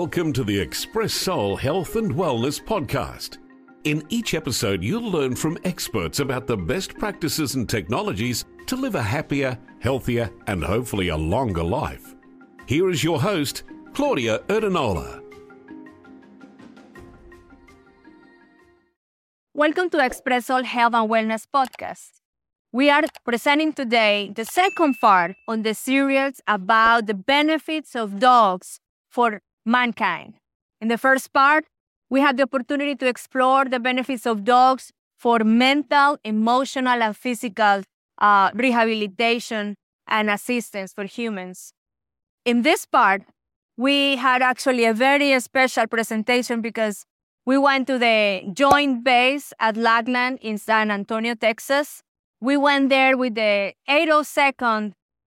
Welcome to the Expressoul Health and Wellness Podcast. In each episode, you'll learn from experts about the best practices and technologies to live a happier, healthier, and hopefully a longer life. Here is your host, Claudia Erdenola. Welcome to Expressoul Health and Wellness Podcast. We are presenting today the second part on the series about the benefits of dogs for mankind. In the first part, we had the opportunity to explore the benefits of dogs for mental, emotional, and physical uh, rehabilitation and assistance for humans. In this part, we had actually a very special presentation because we went to the joint base at Lackland in San Antonio, Texas. We went there with the 802nd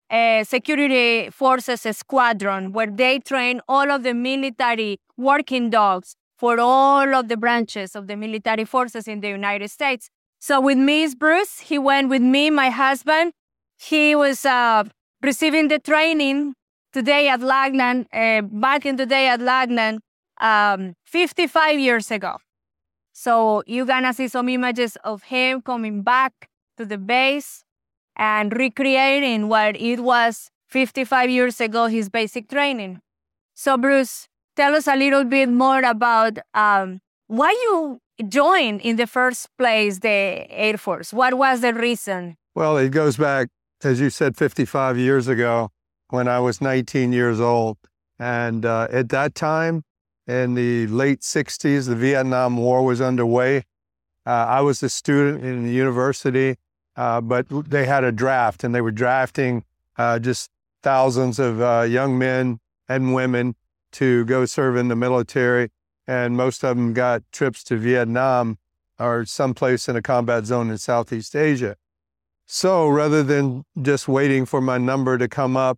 uh, security forces squadron where they train all of the military working dogs for all of the branches of the military forces in the United States. So with me is Bruce. He went with me, my husband. He was uh, receiving the training today at Lackland, uh, back in the day at Lackland, um, 55 years ago. So you're gonna see some images of him coming back to the base and recreating what it was 55 years ago, his basic training. So, Bruce, tell us a little bit more about um, why you joined in the first place the Air Force. What was the reason? Well, it goes back, as you said, 55 years ago when I was 19 years old. And uh, at that time, in the late 60s, the Vietnam War was underway. Uh, I was a student in the university uh, but they had a draft and they were drafting uh, just thousands of uh, young men and women to go serve in the military. And most of them got trips to Vietnam or someplace in a combat zone in Southeast Asia. So rather than just waiting for my number to come up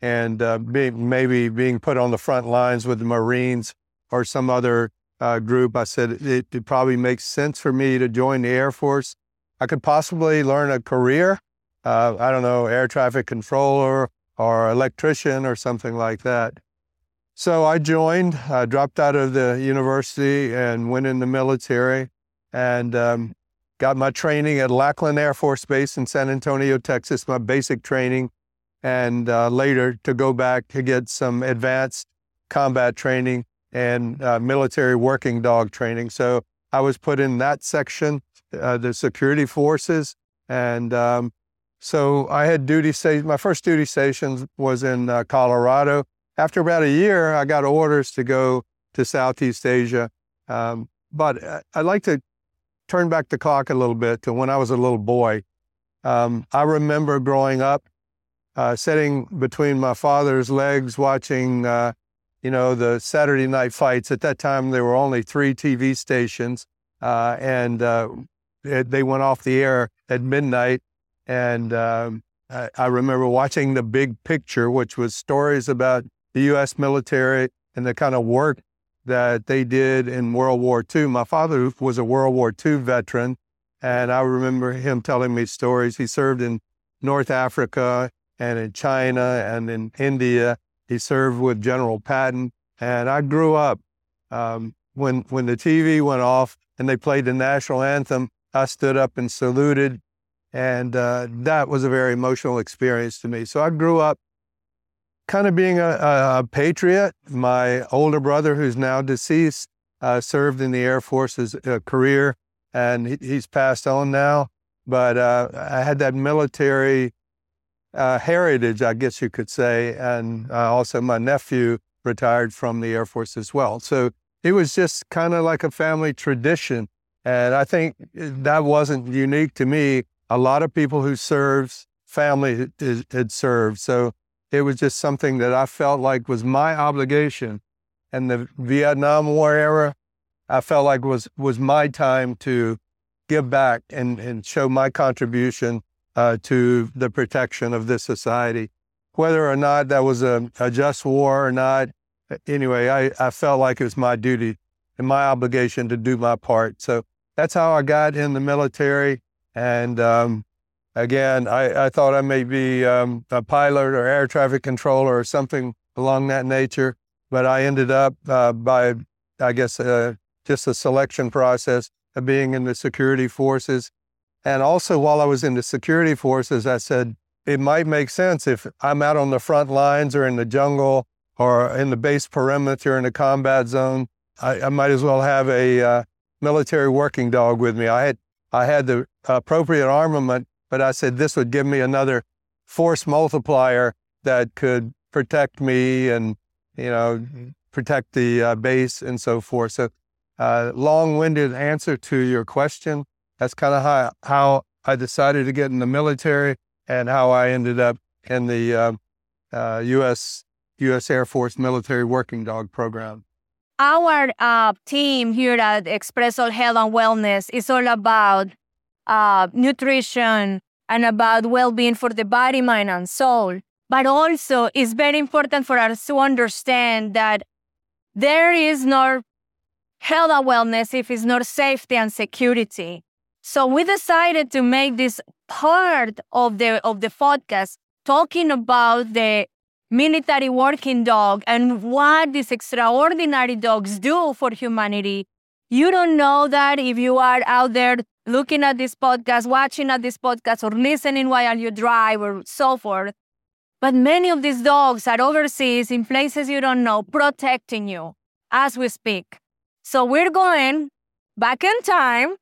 and uh, be, maybe being put on the front lines with the Marines or some other uh, group, I said it, it probably makes sense for me to join the Air Force I could possibly learn a career. Uh, I don't know, air traffic controller or electrician or something like that. So I joined, I dropped out of the university and went in the military and um, got my training at Lackland Air Force Base in San Antonio, Texas, my basic training, and uh, later to go back to get some advanced combat training and uh, military working dog training. So I was put in that section uh, the security forces. And um, so I had duty station. My first duty station was in uh, Colorado. After about a year, I got orders to go to Southeast Asia. Um, but uh, I'd like to turn back the clock a little bit to when I was a little boy. Um, I remember growing up, uh, sitting between my father's legs, watching, uh, you know, the Saturday night fights. At that time, there were only three TV stations, uh, and uh, they went off the air at midnight. And um, I, I, remember watching the big picture, which was stories about the U.S. military and the kind of work that they did in World War II. My father was a World War II veteran, and I remember him telling me stories. He served in North Africa and in China and in India. He served with General Patton, and I grew up um, when when the TV went off and they played the national anthem. I stood up and saluted. And uh, that was a very emotional experience to me. So I grew up kind of being a, a patriot. My older brother, who's now deceased, uh, served in the Air Force's uh, career, and he, he's passed on now. But uh, I had that military uh, heritage, I guess you could say. And uh, also, my nephew retired from the Air Force as well. So it was just kind of like a family tradition and I think that wasn't unique to me. A lot of people who served, family had served. So it was just something that I felt like was my obligation. And the Vietnam War era, I felt like was was my time to give back and, and show my contribution uh, to the protection of this society. Whether or not that was a, a just war or not, anyway, I, I felt like it was my duty and my obligation to do my part. So that's how I got in the military. And um, again, I, I, thought I may be um, a pilot or air traffic controller or something along that nature. but I ended up uh, by, I guess, uh, just a selection process of being in the security forces. And also, while I was in the security forces, I said, it might make sense if I'm out on the front lines or in the jungle or in the base perimeter in a combat zone. I, I might as well have a uh, military working dog with me. I had I had the appropriate armament, but I said this would give me another force multiplier that could protect me and you know protect the uh, base and so forth. So, uh, long-winded answer to your question. That's kind of how how I decided to get in the military and how I ended up in the uh, uh, U.S. U.S. Air Force Military Working Dog Program. Our uh, team here at Expressoul Health and Wellness is all about uh, nutrition and about well-being for the body, mind, and soul. But also, it's very important for us to understand that there is no health and wellness if it's not safety and security. So we decided to make this part of the of the podcast talking about the military working dog and what these extraordinary dogs do for humanity. You don't know that if you are out there looking at this podcast, watching at this podcast, or listening while you drive or so forth. But many of these dogs are overseas in places you don't know, protecting you as we speak. So we're going back in time,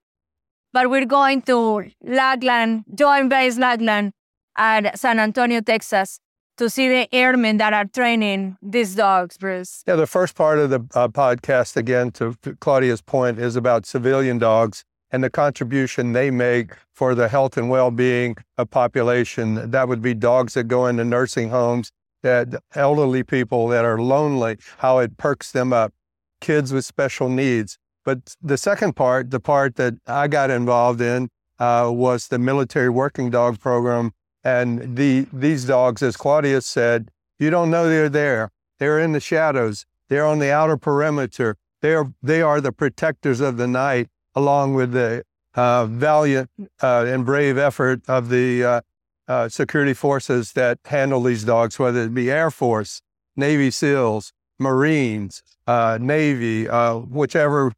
but we're going to Lackland, Joint Base Lackland at San Antonio, Texas, to see the airmen that are training these dogs, Bruce. Yeah, the first part of the uh, podcast, again, to Claudia's point, is about civilian dogs and the contribution they make for the health and well-being of population. That would be dogs that go into nursing homes, that elderly people that are lonely, how it perks them up, kids with special needs. But the second part, the part that I got involved in, uh, was the military working dog program. And the these dogs, as Claudius said, you don't know they're there. They're in the shadows. They're on the outer perimeter. They're they are the protectors of the night along with the uh, valiant uh, and brave effort of the uh, uh, security forces that handle these dogs, whether it be Air Force, Navy SEALs, Marines, uh, Navy, uh, whichever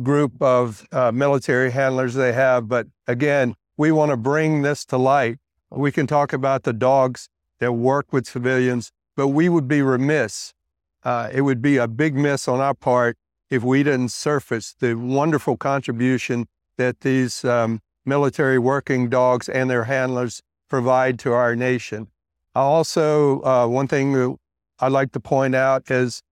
group of military handlers they have. But again, we want to bring this to light. We can talk about the dogs that work with civilians, but we would be remiss. it would be a big miss on our part if we didn't surface the wonderful contribution that these um, military working dogs and their handlers provide to our nation. Also, uh, one thing I'd like to point out is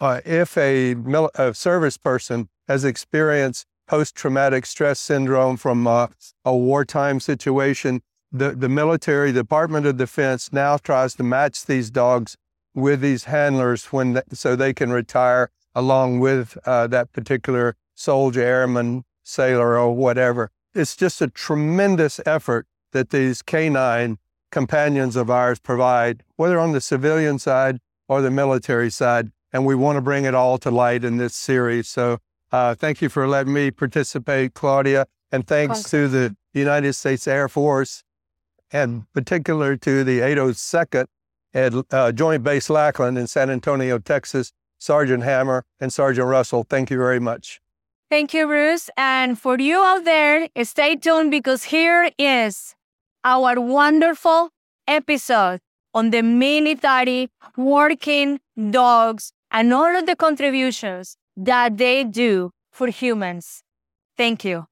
uh, if a, mil- a, service person has experienced post traumatic stress syndrome from uh, a wartime situation, the, the military, the Department of Defense now tries to match these dogs with these handlers when so they can retire along with uh, that particular soldier, airman, sailor, or whatever. It's just a tremendous effort that these canine companions of ours provide, whether on the civilian side or the military side. And we want to bring it all to light in this series. So uh, thank you for letting me participate, Claudia. And thanks to the United States Air Force, and particular to the 802nd at uh, Joint Base Lackland in San Antonio, Texas, Sergeant Hammer, and Sergeant Russell. Thank you very much. Thank you, Bruce. And for you out there, stay tuned because here is our wonderful episode on the military working dogs and all of the contributions that they do for humans. Thank you.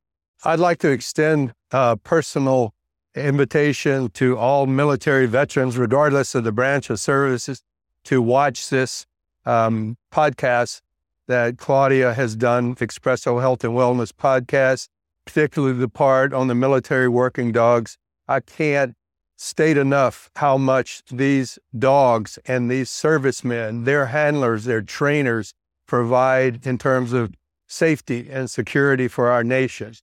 I'd like to extend a personal invitation to all military veterans, regardless of the branch of services, to watch this um, podcasts that Claudia has done, Expressoul Health and Wellness podcast, particularly the part on the military working dogs. I can't state enough how much these dogs and these servicemen, their handlers, their trainers provide in terms of safety and security for our nation.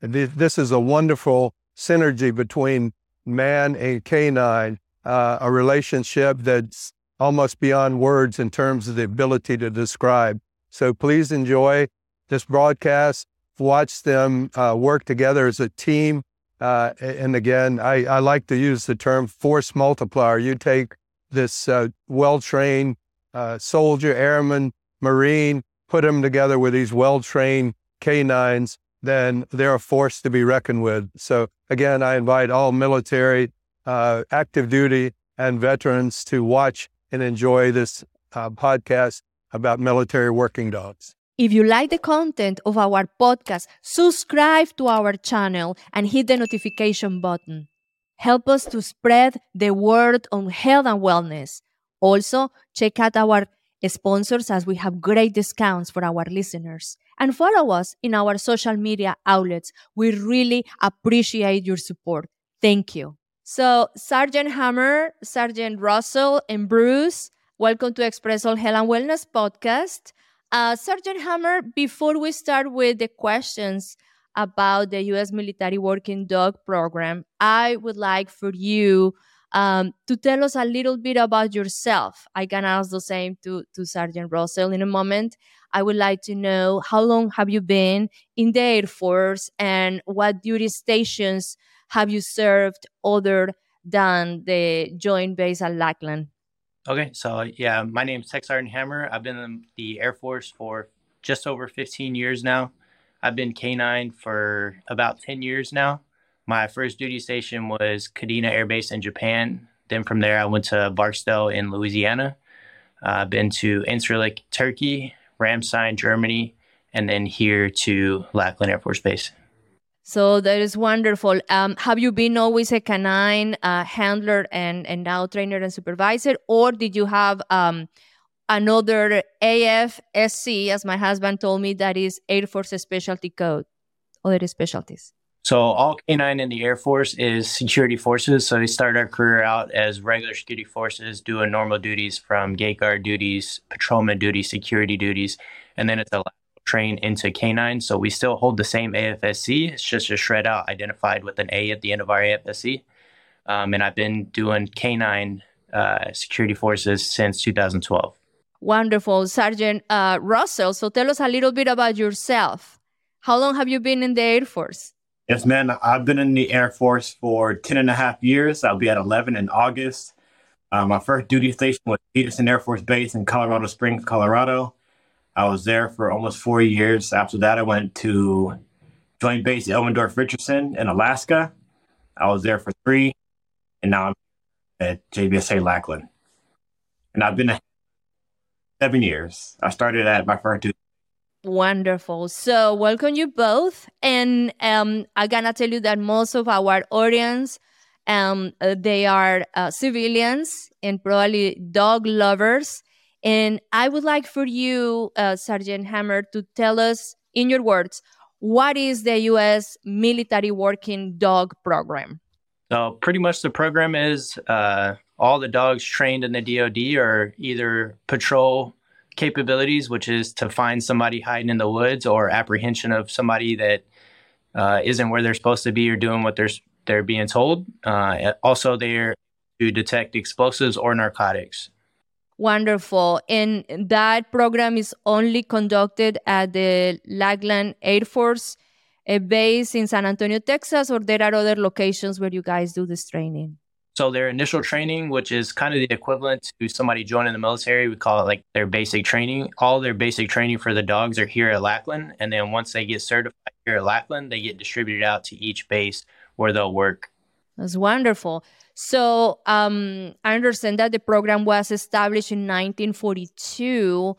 This is a wonderful synergy between man and canine, uh, a relationship that's almost beyond words in terms of the ability to describe. So please enjoy this broadcast. Watch them uh, work together as a team. Uh, and again, I, I, like to use the term force multiplier. You take this uh, well trained uh, soldier, airman, marine, put them together with these well-trained canines, then they're a force to be reckoned with. So again, I invite all military, uh, active duty, and veterans to watch and enjoy this uh, podcast about military working dogs. If you like the content of our podcast, subscribe to our channel and hit the notification button. Help us to spread the word on health and wellness. Also, check out our sponsors as we have great discounts for our listeners. And follow us in our social media outlets. We really appreciate your support. Thank you. So, Sergeant Hammer, Sergeant Russell, and Bruce, welcome to Expressoul Health and Wellness podcast. Uh, Sergeant Hammer, before we start with the questions about the U.S. military working dog program, I would like for you um, to tell us a little bit about yourself. I can ask the same to, to Sergeant Russell in a moment. I would like to know how long have you been in the Air Force and what duty stations have you served other than the Joint Base at Lackland? Okay, so yeah, my name is Tech Sergeant Hammer. I've been in the Air Force for just over 15 years now. I've been K9 for about 10 years now. My first duty station was Kadena Air Base in Japan. Then from there, I went to Barksdale in Louisiana. Uh, I've been to Incirlik, Turkey, Ramstein, Germany, and then here to Lackland Air Force Base. So that is wonderful. Um, have you been always a canine uh, handler and, and now trainer and supervisor, or did you have um, another AFSC, as my husband told me, that is Air Force Specialty Code, other specialties? So all K9 in the Air Force is security forces. So they start our career out as regular security forces, doing normal duties from gate guard duties, patrolman duties, security duties, and then it's a train into K9. So we still hold the same AFSC. It's just a shred out identified with an A at the end of our AFSC. Um, and I've been doing K9 uh, security forces since 2012. Wonderful. Sergeant uh, Russell, so tell us a little bit about yourself. How long have you been in the Air Force? Yes, man. I've been in the Air Force for 10 and a half years. I'll be at 11 in August. Uh, my first duty station was Peterson Air Force Base in Colorado Springs, Colorado. I was there for almost four years. After that, I went to Joint Base Elmendorf Richardson in Alaska. I was there for three, and now I'm at JBSA Lackland. And I've been seven years. I started at my first duty. Wonderful. So, welcome you both. And um, I'm going to tell you that most of our audience, um, uh, they are uh, civilians and probably dog lovers. And I would like for you, uh, Sergeant Hammer, to tell us in your words, what is the U.S. military working dog program? So, pretty much the program is uh, all the dogs trained in the DoD are either patrol capabilities, which is to find somebody hiding in the woods or apprehension of somebody that uh, not where they're supposed to be or doing what they're they're being told. Uh, also, they're to detect explosives or narcotics. Wonderful. And that program is only conducted at the Lackland Air Force base in San Antonio, Texas, or there are other locations where you guys do this training? So their initial training, which is kind of the equivalent to somebody joining the military, we call it like their basic training. All their basic training for the dogs are here at Lackland, and then once they get certified here at Lackland, they get distributed out to each base where they'll work. That's wonderful. So um, I understand that the program was established in 1942.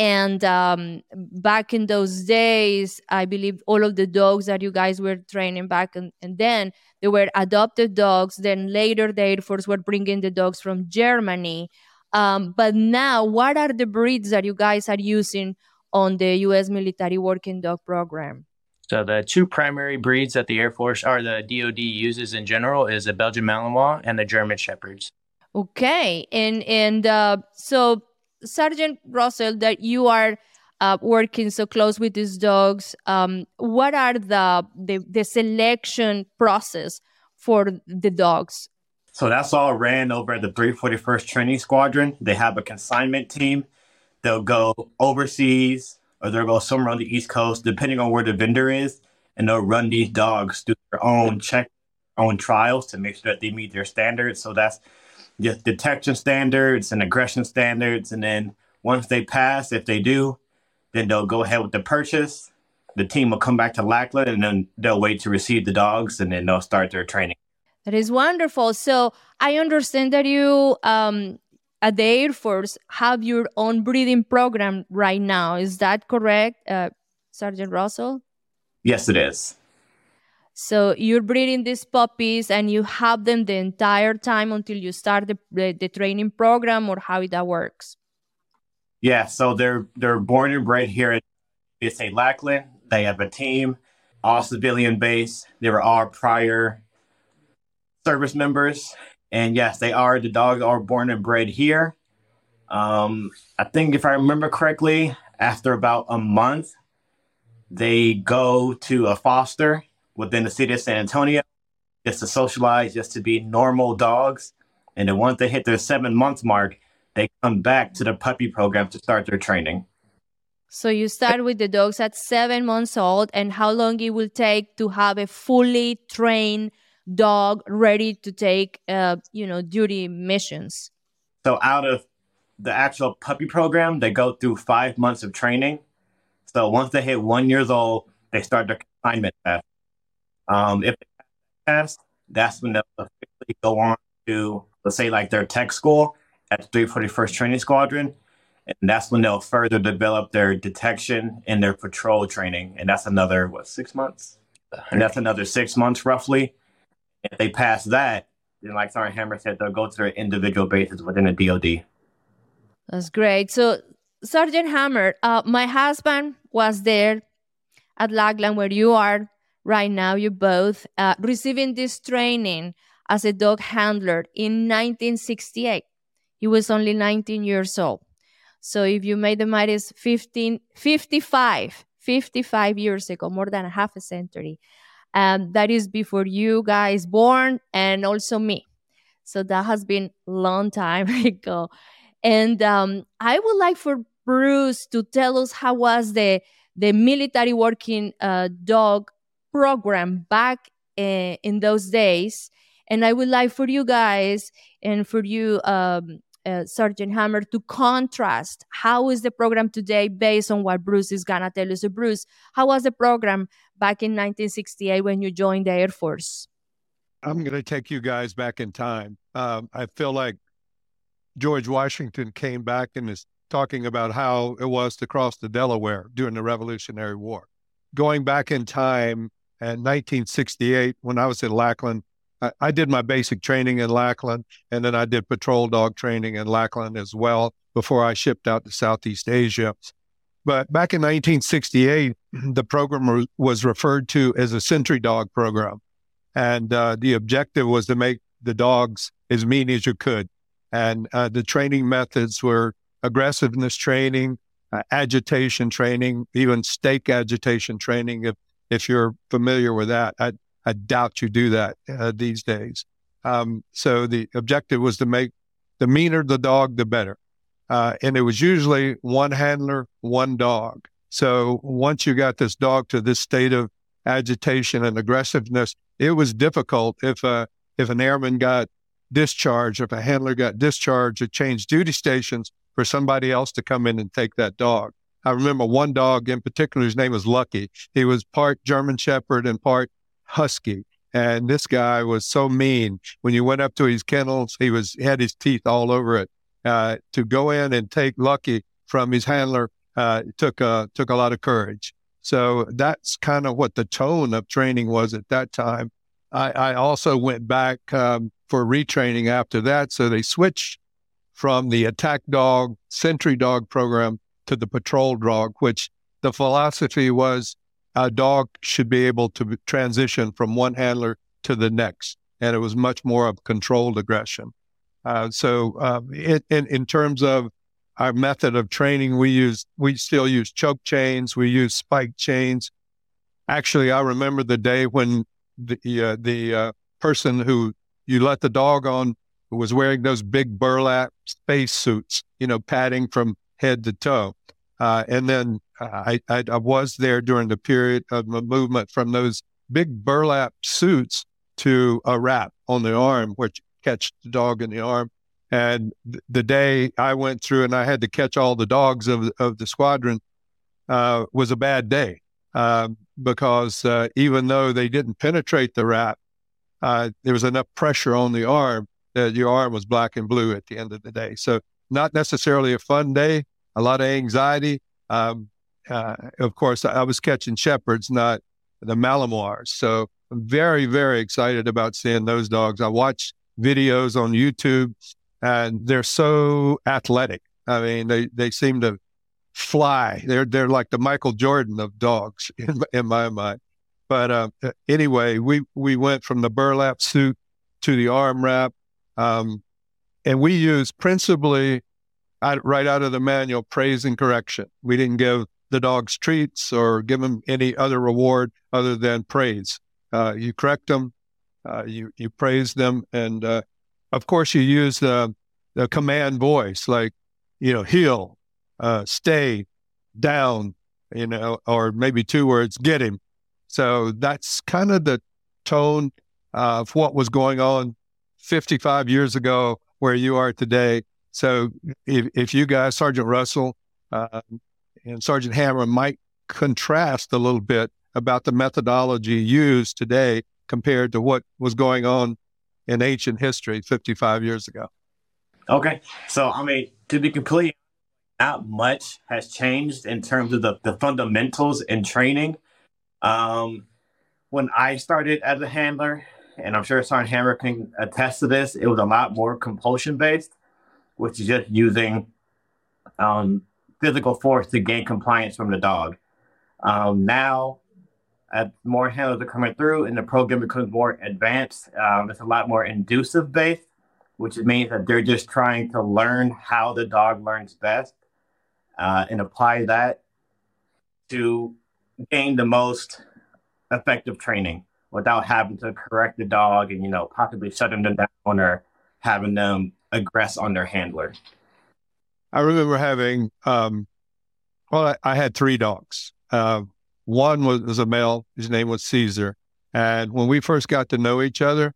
And um, back in those days, I believe all of the dogs that you guys were training back and, and then, they were adopted dogs. Then later, the Air Force were bringing the dogs from Germany. Um, but now, what are the breeds that you guys are using on the U.S. military working dog program? So the two primary breeds that the Air Force or the DoD uses in general is the Belgian Malinois and the German Shepherds. Okay, and and uh, so Sergeant Russell, that you are uh, working so close with these dogs, um, what are the, the the selection process for the dogs? So that's all ran over at the 341st Training Squadron. They have a consignment team. They'll go overseas or they'll go somewhere on the East Coast, depending on where the vendor is, and they'll run these dogs through their own check, own trials to make sure that they meet their standards. So that's just detection standards and aggression standards. And then once they pass, if they do, then they'll go ahead with the purchase. The team will come back to Lackland and then they'll wait to receive the dogs and then they'll start their training. That is wonderful. So I understand that you um, at the Air Force have your own breeding program right now. Is that correct, uh, Sergeant Russell? Yes, it is. So you're breeding these puppies and you have them the entire time until you start the, the, the training program or how that works? Yeah, so they're they're born and bred here at USA Lackland. They have a team, all civilian base. They were all prior service members. And yes, they are the dogs are born and bred here. Um, I think if I remember correctly, after about a month, they go to a foster within the city of San Antonio just to socialize, just to be normal dogs. And then once they hit their seven month mark, they come back to the puppy program to start their training. So you start with the dogs at seven months old, and how long it will take to have a fully trained dog ready to take, uh, you know, duty missions? So out of the actual puppy program, they go through five months of training. So once they hit one years old, they start their confinement test. Um, if they pass, that's when they'll officially go on to, let's say, like their tech school at the 341st Training Squadron. And that's when they'll further develop their detection and their patrol training. And that's another, what, six months? And that's another six months roughly. If they pass that, then like Sergeant Hammer said, they'll go to their individual bases within the DoD. That's great. So, Sergeant Hammer, uh, my husband was there at Lackland where you are right now, you both, uh, receiving this training as a dog handler in 1968. He was only 19 years old. So if you made the it's 15, 55, 55 years ago, more than a half a century. Um, that is before you guys born and also me. So that has been long time ago. And um, I would like for Bruce to tell us how was the the military working uh, dog program back uh, in those days. And I would like for you guys and for you, um, uh, Sergeant Hammer, to contrast how is the program today based on what Bruce is gonna tell us. So, Bruce, how was the program back in 1968 when you joined the Air Force? I'm to take you guys back in time. Um, I feel like George Washington came back and is talking about how it was to cross the Delaware during the Revolutionary War. Going back in time, in 1968, when I was at Lackland, I, I, did my basic training in Lackland, and then I did patrol dog training in Lackland as well before I shipped out to Southeast Asia. But back in 1968, the program was referred to as a sentry dog program. And uh, the objective was to make the dogs as mean as you could. And uh, the training methods were aggressiveness training, uh, agitation training, even stake agitation training, if if you're familiar with that. I, I doubt you do that uh, these days. Um, so the objective was to make the meaner the dog, the better. Uh, and it was usually one handler, one dog. So once you got this dog to this state of agitation and aggressiveness, it was difficult if a uh, if an airman got discharged, if a handler got discharged to change duty stations for somebody else to come in and take that dog. I remember one dog in particular, his name was Lucky. He was part German Shepherd and part Husky. And this guy was so mean. When you went up to his kennels, he was had his teeth all over it. Uh, to go in and take Lucky from his handler uh, took a took a lot of courage. So that's kind of what the tone of training was at that time. I, I also went back um, for retraining after that. So they switched from the attack dog, sentry dog program to the patrol dog, which the philosophy was a dog should be able to transition from one handler to the next. And it was much more of controlled aggression. Uh, so, um, in, in, in terms of our method of training, we use we still use choke chains, we use spike chains. Actually, I remember the day when the uh, the uh, person who you let the dog on was wearing those big burlap space suits, you know, padding from head to toe. Uh, and then uh, I, I, I, was there during the period of the movement from those big burlap suits to a wrap on the arm, which catch the dog in the arm. And th- the day I went through and I had to catch all the dogs of, of the squadron uh, was a bad day uh, because uh, even though they didn't penetrate the wrap, uh, there was enough pressure on the arm that your arm was black and blue at the end of the day. So, not necessarily a fun day, a lot of anxiety. Um, uh, of course, I was catching shepherds, not the Malinois. So, I'm very, very excited about seeing those dogs. I watch videos on YouTube and they're so athletic. I mean, they, they seem to fly. They're they're like the Michael Jordan of dogs in, in my mind. But uh, anyway, we we went from the burlap suit to the arm wrap, um, and we used principally right out of the manual praise and correction. We didn't give the dogs treats or give them any other reward other than praise. Uh, you correct them, uh, you you praise them, and uh, of course you use the the command voice like you know heel, uh, stay down, you know, or maybe two words, get him. So that's kind of the tone of what was going on 55 years ago where you are today. So if, if you guys, Sergeant Russell uh, and Sergeant Hammer, might contrast a little bit about the methodology used today compared to what was going on in ancient history 55 years ago. Okay. So, I mean, to be completely not much has changed in terms of the, the fundamentals in training. Um, when I started as a handler, and I'm sure Sergeant Hammer can attest to this, it was a lot more compulsion based, which is just using um, physical force to gain compliance from the dog. Um, now, as more handlers are coming through and the program becomes more advanced, um, it's a lot more inducive based, which means that they're just trying to learn how the dog learns best uh, and apply that to gain the most effective training without having to correct the dog and you know possibly shutting them down or having them aggress on their handler. I remember having, um, well, I, I, had three dogs. Uh, one was, was a male. His name was Caesar. And when we first got to know each other,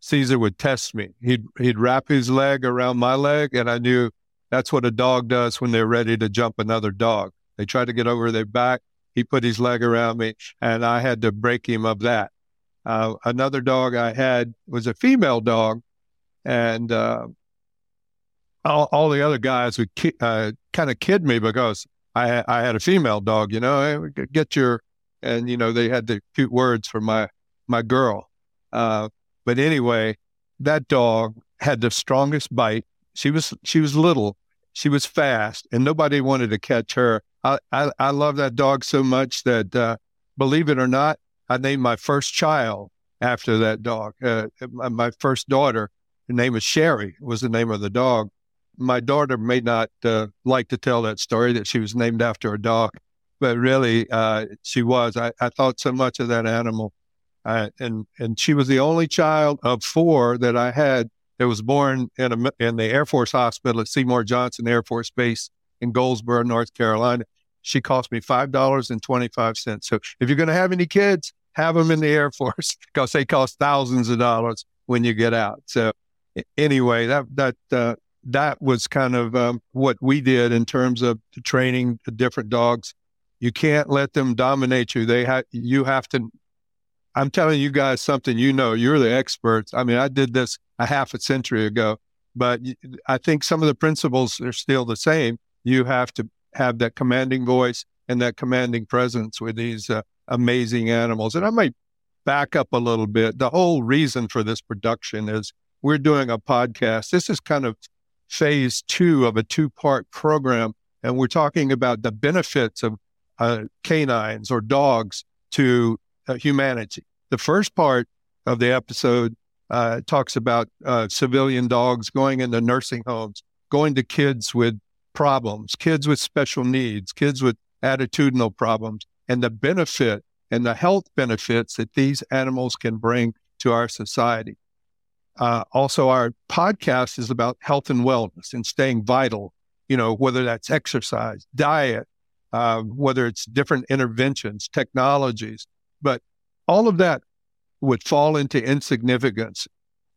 Caesar would test me. He'd he'd wrap his leg around my leg, and I knew that's what a dog does when they're ready to jump another dog. They try to get over their back. He put his leg around me, and I had to break him of that. Uh, another dog I had was a female dog, and uh, all, all, the other guys would ki- uh, kind of kid me because I I had a female dog. You know, hey, get your and you know they had the cute words for my my girl. Uh, but anyway, that dog had the strongest bite. She was she was little, she was fast, and nobody wanted to catch her. I I, I love that dog so much that uh, believe it or not, I named my first child after that dog. Uh, my first daughter, her name was Sherry, was the name of the dog. My daughter may not uh, like to tell that story that she was named after a dog, but really uh, she was. I, I thought so much of that animal. Uh, and and she was the only child of four that I had that was born in a, in the Air Force Hospital at Seymour Johnson Air Force Base in Goldsboro, North Carolina. She cost me five dollars and twenty five cents. So if you're going to have any kids, have them in the Air Force because they cost thousands of dollars when you get out. So anyway, that that uh, that was kind of um, what we did in terms of training different dogs. You can't let them dominate you. They have you have to I'm telling you guys something you know. You're the experts. I mean, I did this a half a century ago, but I think some of the principles are still the same. You have to have that commanding voice and that commanding presence with these uh, amazing animals. And I might back up a little bit. The whole reason for this production is we're doing a podcast. This is kind of phase two of a two part program. And we're talking about the benefits of uh, canines or dogs to uh, humanity. The first part of the episode uh, talks about uh, civilian dogs going into nursing homes, going to kids with problems, kids with special needs, kids with attitudinal problems, and the benefit and the health benefits that these animals can bring to our society. Uh, also, our podcast is about health and wellness and staying vital, you know, whether that's exercise, diet, uh, whether it's different interventions, technologies, but all of that would fall into insignificance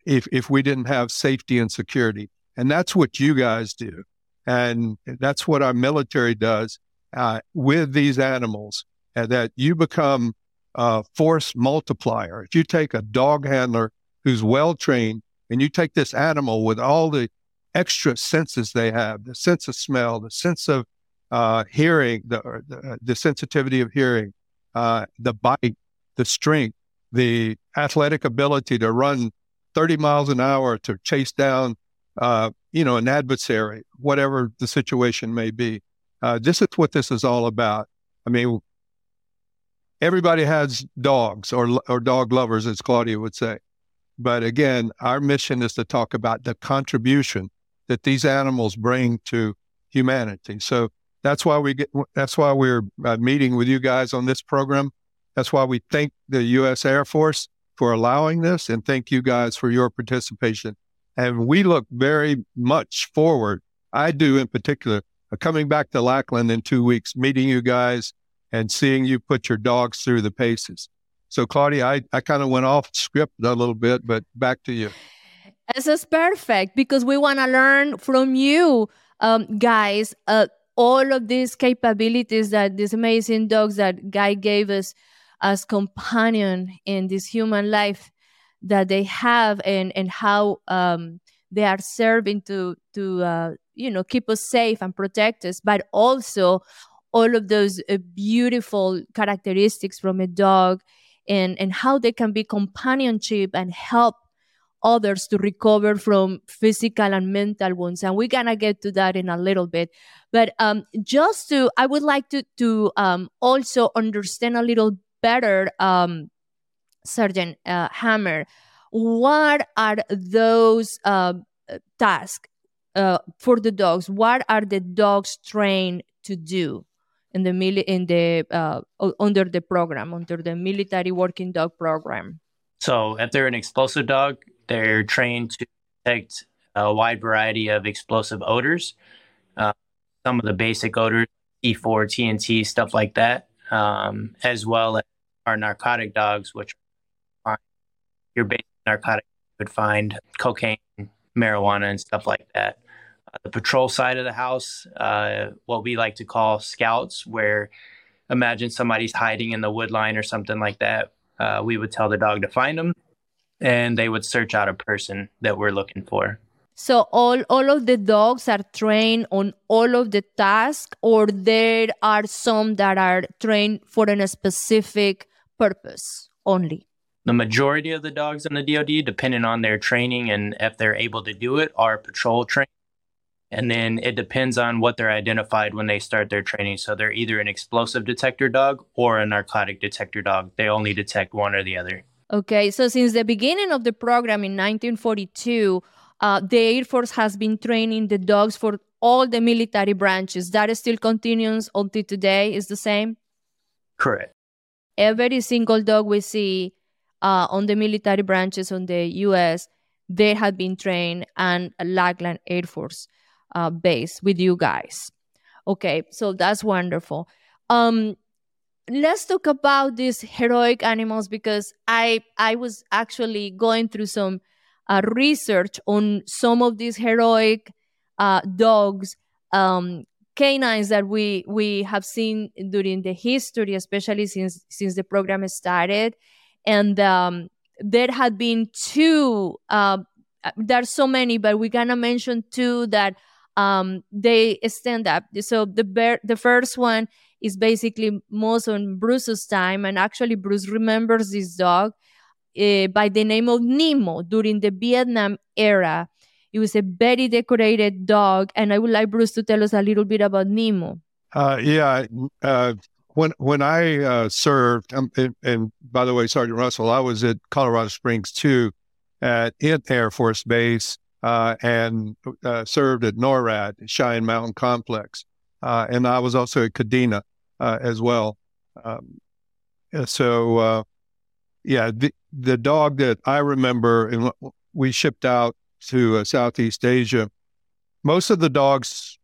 if, if we didn't have safety and security. And that's what you guys do. And that's what our military does uh, with these animals, and that you become a force multiplier. If you take a dog handler who's well trained and you take this animal with all the extra senses they have the sense of smell, the sense of uh, hearing, the, the, the, sensitivity of hearing, uh, the bite, the strength, the athletic ability to run 30 miles an hour to chase down, uh, you know, an adversary, whatever the situation may be. Uh, this is what this is all about. I mean, everybody has dogs or or dog lovers, as Claudia would say. But again, our mission is to talk about the contribution that these animals bring to humanity. So that's why we get. That's why we're uh, meeting with you guys on this program. That's why we thank the U.S. Air Force for allowing this, and thank you guys for your participation. And we look very much forward. I do, in particular, uh, coming back to Lackland in two weeks, meeting you guys, and seeing you put your dogs through the paces. So, Claudia, I, I kind of went off script a little bit, but back to you. This is perfect because we want to learn from you, um, guys, uh, all of these capabilities that these amazing dogs that Guy gave us as companion in this human life that they have and, and how um, they are serving to, to uh, you know, keep us safe and protect us, but also all of those uh, beautiful characteristics from a dog and, and how they can be companionship and help others to recover from physical and mental wounds. And we're gonna get to that in a little bit. But um, just to, I would like to to um, also understand a little better, um, Sergeant uh, Hammer, what are those uh, tasks uh, for the dogs? What are the dogs trained to do? In the mili- in the uh, under the program under the military working dog program. So if they're an explosive dog they're trained to detect a wide variety of explosive odors uh, some of the basic odors C4 tnt stuff like that um, as well as our narcotic dogs which are your basic narcotic you would find cocaine marijuana and stuff like that the patrol side of the house, uh, what we like to call scouts, where imagine somebody's hiding in the wood line or something like that. Uh, we would tell the dog to find them, and they would search out a person that we're looking for. So all all of the dogs are trained on all of the tasks, or there are some that are trained for a specific purpose only. The majority of the dogs in the DoD, depending on their training and if they're able to do it, are patrol trained and then it depends on what they're identified when they start their training. So they're either an explosive detector dog or a narcotic detector dog. They only detect one or the other. Okay, so since the beginning of the program in 1942, uh, the Air Force has been training the dogs for all the military branches. That still continues until today, is the same? Correct. Every single dog we see uh, on the military branches on the US, they have been trained and Lackland Air Force uh, base with you guys. Okay, so that's wonderful. Um, let's talk about these heroic animals because I I was actually going through some uh, research on some of these heroic uh, dogs, um, canines that we we have seen during the history, especially since since the program started, and um, there had been two. Uh, there's so many, but we're gonna mention two that um, they stand up. So the bear, the first one is basically most on Bruce's time, and actually Bruce remembers this dog uh, by the name of Nemo during the Vietnam era. It was a very decorated dog, and I would like Bruce to tell us a little bit about Nemo. Uh, yeah, uh, when when I uh, served, um, and, and, by the way, Sergeant Russell, I was at Colorado Springs too, at Air Force Base, uh, and uh, served at NORAD, Cheyenne Mountain Complex. Uh, and I was also at Kadena uh, as well. Um, so, uh, yeah, the, the dog that I remember, and we shipped out to uh, Southeast Asia, most of the dogs,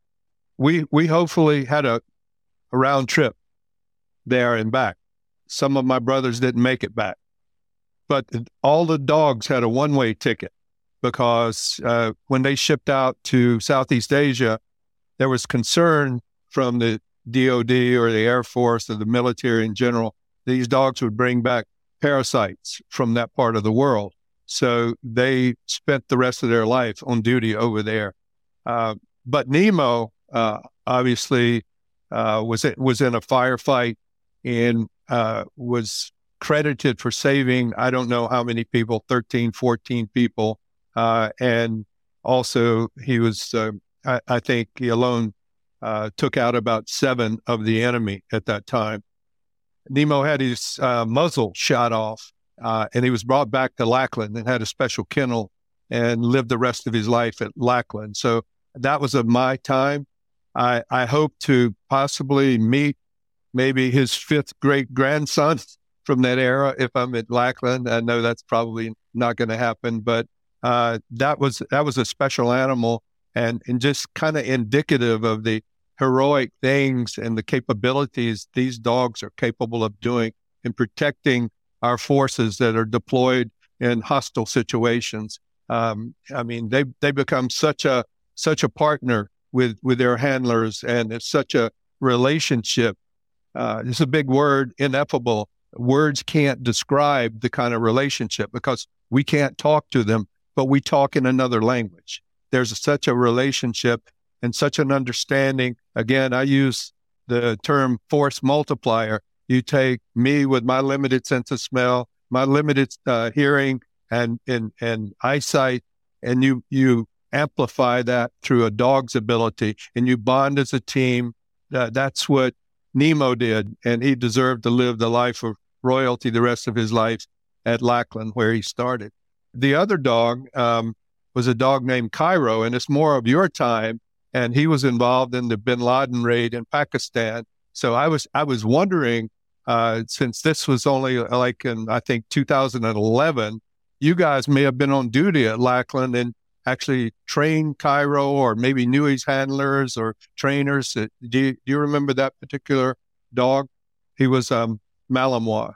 we, we hopefully had a, a round trip there and back. Some of my brothers didn't make it back, but all the dogs had a one way ticket because uh, when they shipped out to Southeast Asia, there was concern from the DOD or the Air Force or the military in general. These dogs would bring back parasites from that part of the world. So they spent the rest of their life on duty over there. Uh, but Nemo uh, obviously uh, was was in a firefight and uh, was credited for saving I don't know how many people 13 14 people uh, and also he was uh, I, I, think he alone took out about seven of the enemy at that time Nemo had his muzzle shot off uh, and he was brought back to Lackland and had a special kennel and lived the rest of his life at Lackland. So that was of my time. I, I hope to possibly meet maybe his fifth great grandson from that era if I'm at Lackland. I know that's probably not going to happen, but uh, that was that was a special animal and and just kind of indicative of the heroic things and the capabilities these dogs are capable of doing in protecting our forces that are deployed in hostile situations. Um, I mean, they they become such a such a partner with with their handlers, and it's such a relationship. Uh, it's a big word, ineffable. Words can't describe the kind of relationship because we can't talk to them, but we talk in another language. There's such a relationship and such an understanding. Again, I use the term force multiplier you take me with my limited sense of smell, my limited uh, hearing and, and, and eyesight, and you, you amplify that through a dog's ability and you bond as a team. Uh, that's what Nemo did. And he deserved to live the life of royalty the rest of his life at Lackland, where he started. The other dog um, was a dog named Cairo, and it's more of your time. And he was involved in the bin Laden raid in Pakistan. So I was I was wondering, uh, since this was only uh, like in I think 2011, you guys may have been on duty at Lackland and actually trained Cairo or maybe knew his handlers or trainers. Do you, do you remember that particular dog? He was um, Malinois.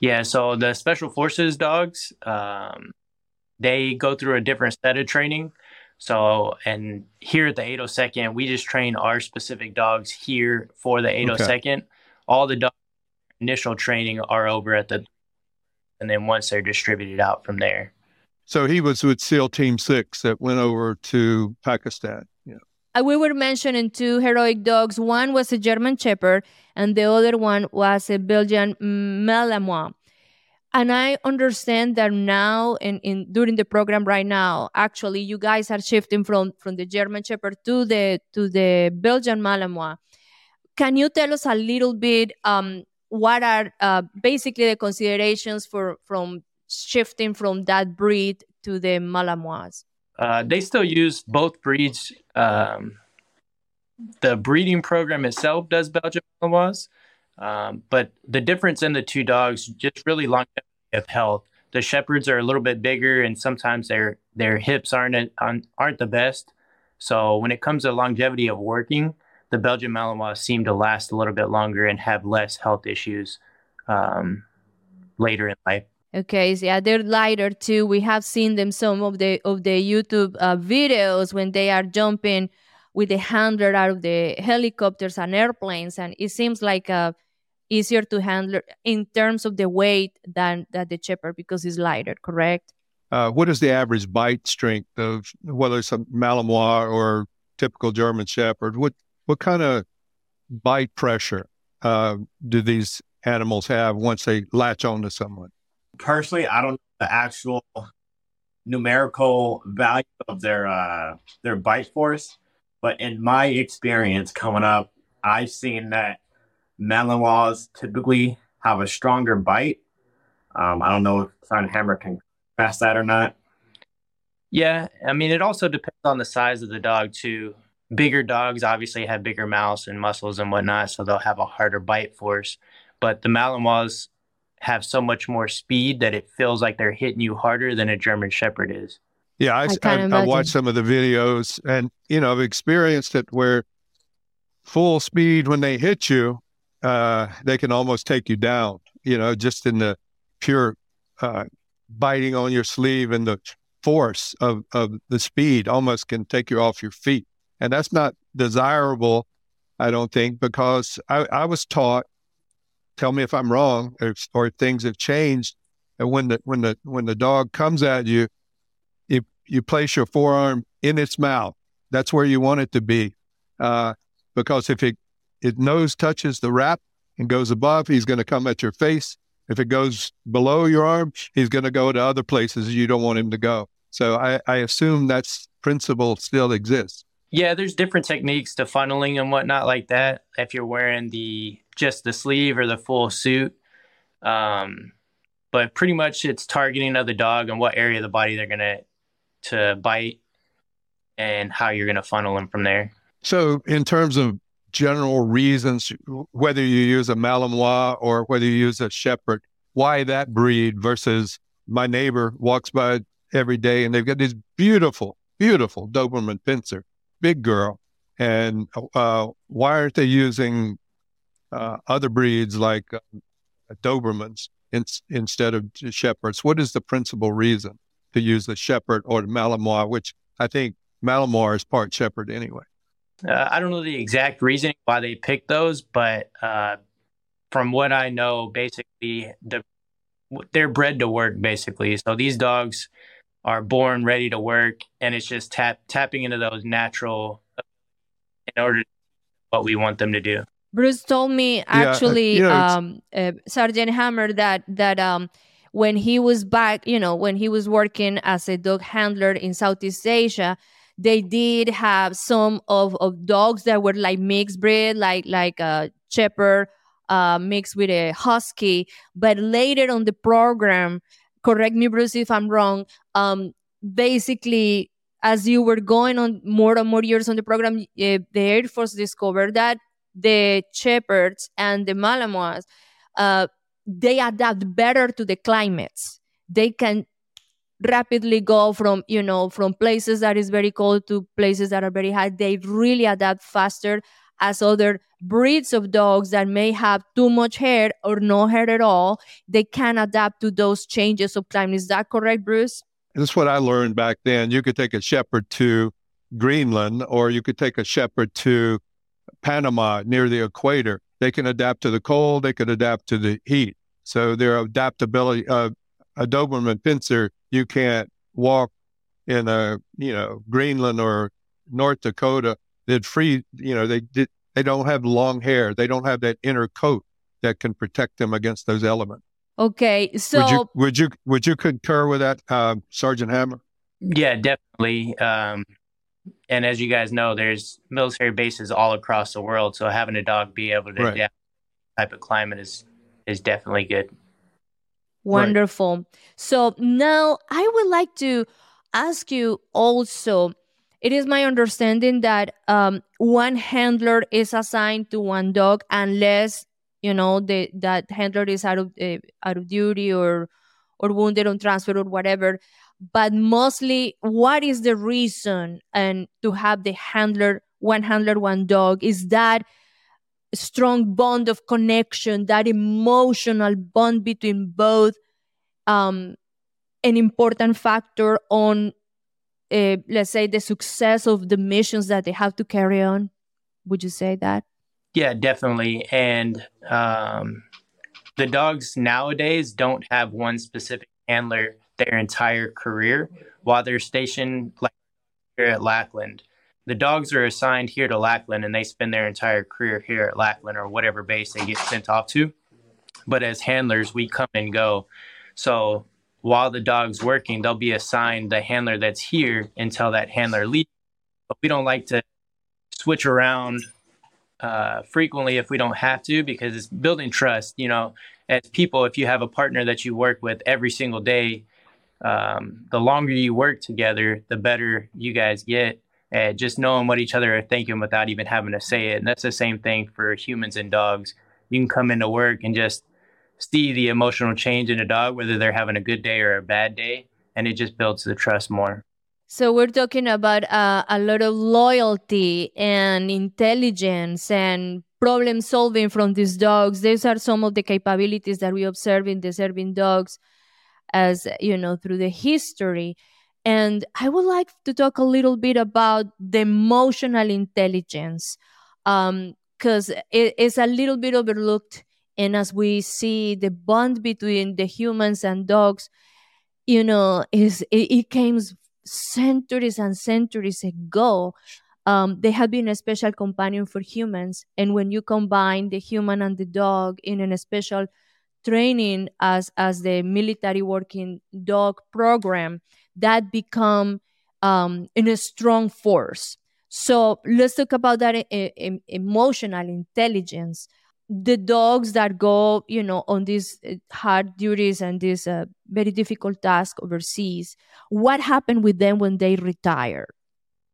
Yeah, so the special forces dogs, um, they go through a different set of training. So, and here at the 802nd, we just train our specific dogs here for the 802nd. Okay. All the dog initial training are over at the, and then once they're distributed out from there. So he was with SEAL Team Six that went over to Pakistan. Yeah. Uh, we were mentioning two heroic dogs. One was a German Shepherd, and the other one was a Belgian Malinois. And I understand that now, in, in during the program right now, actually, you guys are shifting from from the German Shepherd to the to the Belgian Malinois. Can you tell us a little bit um, what are uh, basically the considerations for from shifting from that breed to the Malinois? Uh, they still use both breeds. Um, the breeding program itself does Belgian Malinois, um, but the difference in the two dogs just really longevity of health. The shepherds are a little bit bigger, and sometimes their their hips aren't aren't the best. So when it comes to longevity of working, the Belgian Malinois seem to last a little bit longer and have less health issues um, later in life. Okay, yeah, they're lighter too. We have seen them some of the of the YouTube uh, videos when they are jumping with the handler out of the helicopters and airplanes, and it seems like uh, easier to handle in terms of the weight than that the shepherd because it's lighter. Correct. Uh, what is the average bite strength of whether it's a Malinois or typical German Shepherd? What what kind of bite pressure uh, do these animals have once they latch onto someone? Personally, I don't know the actual numerical value of their uh, their bite force, but in my experience coming up, I've seen that Malinois typically have a stronger bite. Um, I don't know if Simon Hammer can pass that or not. Yeah, I mean, it also depends on the size of the dog too. Bigger dogs obviously have bigger mouths and muscles and whatnot, so they'll have a harder bite force. But the Malinois have so much more speed that it feels like they're hitting you harder than a German Shepherd is. Yeah, I, I, I, I watched some of the videos, and you know, I've experienced it where full speed when they hit you, uh, they can almost take you down. You know, just in the pure uh, biting on your sleeve and the force of, of the speed almost can take you off your feet. And that's not desirable, I don't think, because I, I was taught, tell me if I'm wrong or, or things have changed. And when the when the when the dog comes at you, you place your forearm in its mouth. That's where you want it to be. Uh, because if it it nose touches the wrap and goes above, he's going to come at your face. If it goes below your arm, he's going to go to other places you don't want him to go. So I, I assume that's principle still exists. Yeah, there's different techniques to funneling and whatnot like that. If you're wearing the just the sleeve or the full suit, um, but pretty much it's targeting of the dog and what area of the body they're gonna to bite and how you're gonna funnel them from there. So, in terms of general reasons, whether you use a Malinois or whether you use a Shepherd, why that breed versus my neighbor walks by every day and they've got this beautiful, beautiful Doberman Pinscher, big girl. And uh, why aren't they using uh, other breeds like uh, Dobermans in, instead of Shepherds? What is the principal reason to use the Shepherd or the Malinois, which I think Malinois is part Shepherd anyway? Uh, I don't know the exact reason why they picked those, but uh, from what I know, basically the they're bred to work. Basically, so these dogs are born ready to work, and it's just tap tapping into those natural in order to what we want them to do. Bruce told me actually, yeah, uh, you know, um, uh, Sergeant Hammer, that that um, when he was back, you know, when he was working as a dog handler in Southeast Asia, they did have some of, of dogs that were like mixed breed, like like a shepherd uh, mixed with a husky. But later on the program, correct me, Bruce, if I'm wrong. Um, basically, as you were going on more and more years on the program, uh, the Air Force discovered that the shepherds and the Malinois, uh, they adapt better to the climates. They can rapidly go from you know from places that is very cold to places that are very hot. They really adapt faster as other breeds of dogs that may have too much hair or no hair at all they can adapt to those changes of climate. Is that correct bruce? That's what i learned back then. You could take a shepherd to greenland or you could take a shepherd to panama near the equator they can adapt to the cold they can adapt to the heat so their adaptability uh, a doberman pinscher you can't walk in a you know Greenland or North Dakota. They'd free you know they did they don't have long hair. They don't have that inner coat that can protect them against those elements. Okay, so would you would you, would you concur with that, uh, Sergeant Hammer? Yeah, definitely. Um, and as you guys know, there's military bases all across the world, so having a dog be able to right. adapt type of climate is is definitely good. Wonderful. Right. So now I would like to ask you also it is my understanding that um, one handler is assigned to one dog unless you know the, that handler is out of uh, out of duty or or wounded on transfer or whatever but mostly what is the reason and to have the handler one handler one dog is that strong bond of connection, that emotional bond between both, um, an important factor on, uh, let's say, the success of the missions that they have to carry on? Would you say that? Yeah, definitely. And um, the dogs nowadays don't have one specific handler their entire career while they're stationed here at Lackland the dogs are assigned here to Lackland and they spend their entire career here at Lackland or whatever base they get sent off to. But as handlers, we come and go. So while the dog's working, they'll be assigned the handler that's here until that handler leaves. But we don't like to switch around uh, frequently if we don't have to because it's building trust. You know, as people, if you have a partner that you work with every single day, um, the longer you work together, the better you guys get and just knowing what each other are thinking without even having to say it. And that's the same thing for humans and dogs. You can come into work and just see the emotional change in a dog, whether they're having a good day or a bad day, and it just builds the trust more. So we're talking about uh, a lot of loyalty and intelligence and problem solving from these dogs. These are some of the capabilities that we observe in the serving dogs, as you know, through the history. And I would like to talk a little bit about the emotional intelligence, because um, it is a little bit overlooked. And as we see the bond between the humans and dogs, you know, is it, it came centuries and centuries ago. Um, they have been a special companion for humans. And when you combine the human and the dog in a special training as as the military working dog program, that become um, in a strong force. So let's talk about that emotional intelligence. The dogs that go, you know, on these uh, hard duties and these uh, very difficult tasks overseas, what happened with them when they retire?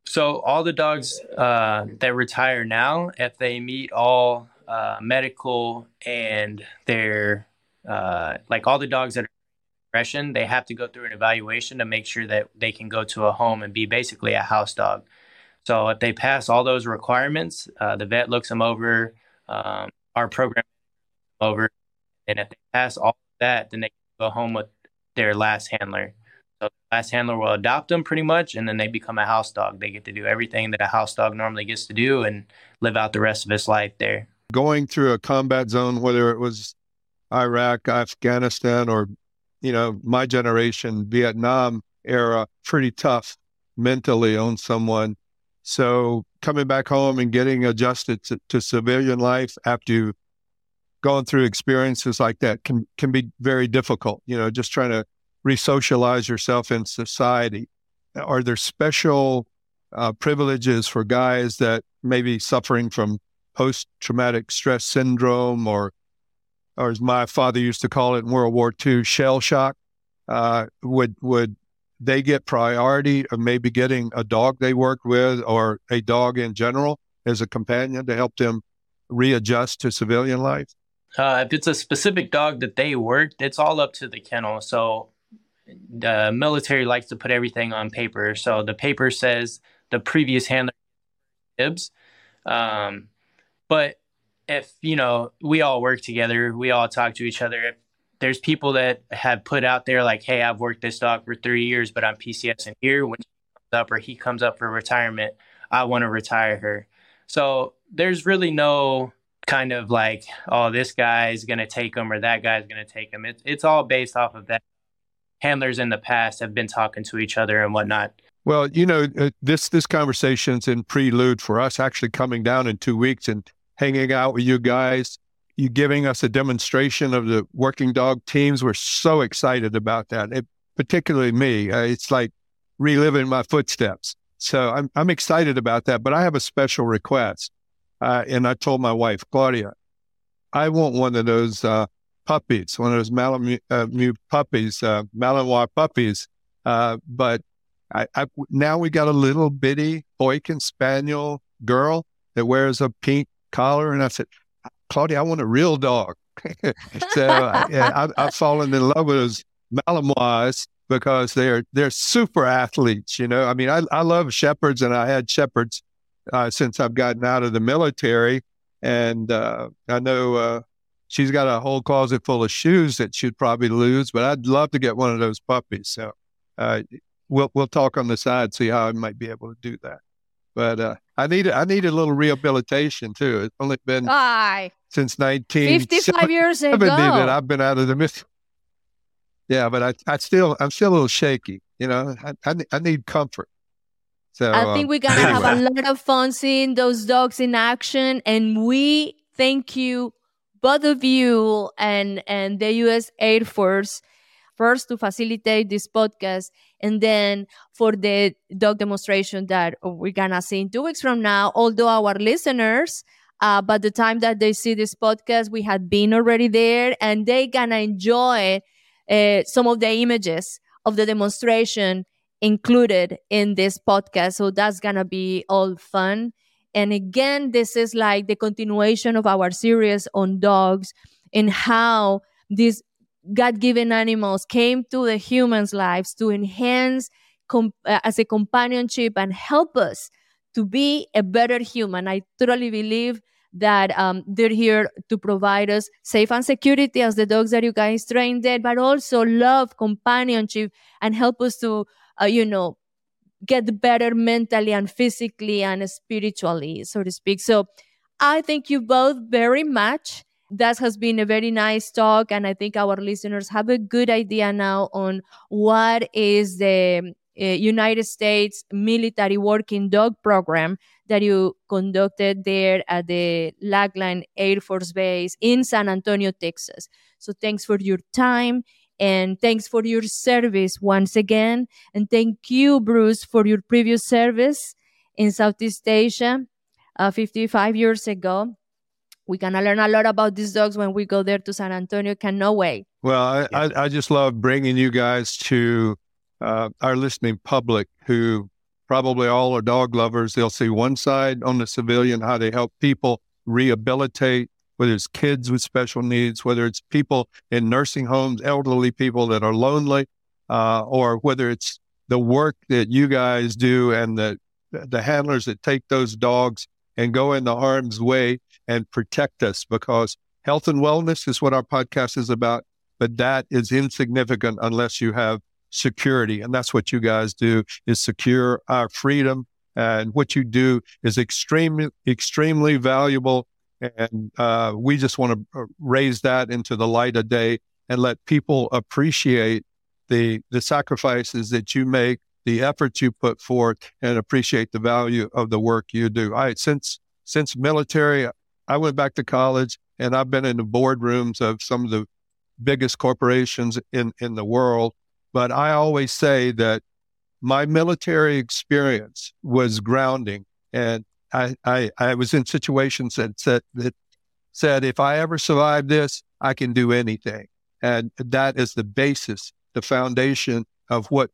So all the dogs uh, that retire now, if they meet all uh, medical and their uh, like all the dogs that are aggression, they have to go through an evaluation to make sure that they can go to a home and be basically a house dog. So if they pass all those requirements, uh, the vet looks them over, um, our program over, and if they pass all that, then they go home with their last handler. So the last handler will adopt them pretty much, and then they become a house dog. They get to do everything that a house dog normally gets to do and live out the rest of his life there. Going through a combat zone, whether it was Iraq, Afghanistan, or you know, my generation, Vietnam era, pretty tough mentally on someone. So coming back home and getting adjusted to, to civilian life after you've gone through experiences like that can can be very difficult. You know, just trying to re-socialize yourself in society. Are there special uh, privileges for guys that may be suffering from post-traumatic stress syndrome or or as my father used to call it in World War II, shell shock. Uh, would would they get priority of maybe getting a dog they worked with or a dog in general as a companion to help them readjust to civilian life? Uh, if it's a specific dog that they worked, it's all up to the kennel. So the military likes to put everything on paper. So the paper says the previous handler dibs. Um, but if you know we all work together, we all talk to each other. If there's people that have put out there like, "Hey, I've worked this dog for three years, but I'm PCS in here." When she comes up or he comes up for retirement, I want to retire her. So there's really no kind of like, "Oh, this guy's gonna take him" or "That guy's gonna take him." It's it's all based off of that. Handlers in the past have been talking to each other and whatnot. Well, you know, uh, this this conversation's in prelude for us actually coming down in two weeks and hanging out with you guys, you giving us a demonstration of the working dog teams. We're so excited about that. It, particularly me, uh, it's like reliving my footsteps. So I'm I'm excited about that. But I have a special request, uh, and I told my wife Claudia, I want one of those uh, puppies, one of those Malamute uh, puppies, uh, Malinois puppies. Uh, but I, I, now we got a little bitty Boykin Spaniel girl that wears a pink collar. And I said, Claudia, I want a real dog. so I, I've fallen in love with those Malinois because they're they're super athletes. You know, I mean, I, I love shepherds, and I had shepherds uh, since I've gotten out of the military, and uh, I know uh, she's got a whole closet full of shoes that she'd probably lose, but I'd love to get one of those puppies. So uh, we'll we'll talk on the side, see how I might be able to do that. But uh, I need I need a little rehabilitation too. It's only been Aye. since nineteen fifty five years ago that I've been out of the myth. Yeah, but I I still I'm still a little shaky. You know, I I, I need comfort. So I think uh, we're gonna anyway. have a lot of fun seeing those dogs in action, and we thank you both of you and and the U.S. Air Force first to facilitate this podcast and then for the dog demonstration that we're gonna see in two weeks from now. Although our listeners uh, by the time that they see this podcast we had been already there and they gonna enjoy uh, some of the images of the demonstration included in this podcast. So that's gonna be all fun. And again this is like the continuation of our series on dogs and how these God given animals came to the humans' lives to enhance com- uh, as a companionship and help us to be a better human. I totally believe that um, they're here to provide us safe and security as the dogs that you guys trained there, but also love, companionship, and help us to uh, you know, get better mentally and physically and spiritually, so to speak. So I thank you both very much. That has been a very nice talk, and I think our listeners have a good idea now on what is the uh, United States military working dog program that you conducted there at the Lackland Air Force Base in San Antonio, Texas. So thanks for your time and thanks for your service once again. And thank you, Bruce, for your previous service in Southeast Asia uh, 55 years ago. We're going to learn a lot about these dogs when we go there to San Antonio. Cannot wait. Well, I, I, I just love bringing you guys to uh, our listening public who probably all are dog lovers. They'll see one side on the civilian, how they help people rehabilitate, whether it's kids with special needs, whether it's people in nursing homes, elderly people that are lonely, uh, or whether it's the work that you guys do and the the handlers that take those dogs and go in the harm's way and protect us because health and wellness is what our podcast is about. But that is insignificant unless you have security. And that's what you guys do is secure our freedom. And what you do is extremely, extremely valuable and uh, we just want to uh, raise that into the light of day and let people appreciate the the sacrifices that you make, the efforts you put forth, and appreciate the value of the work you do. I since since military, I went back to college and I've been in the boardrooms of some of the biggest corporations in in the world. But I always say that my military experience was grounding and I, I, I was in situations that said, that said, if I ever survive this, I can do anything. And that is the basis, the foundation of what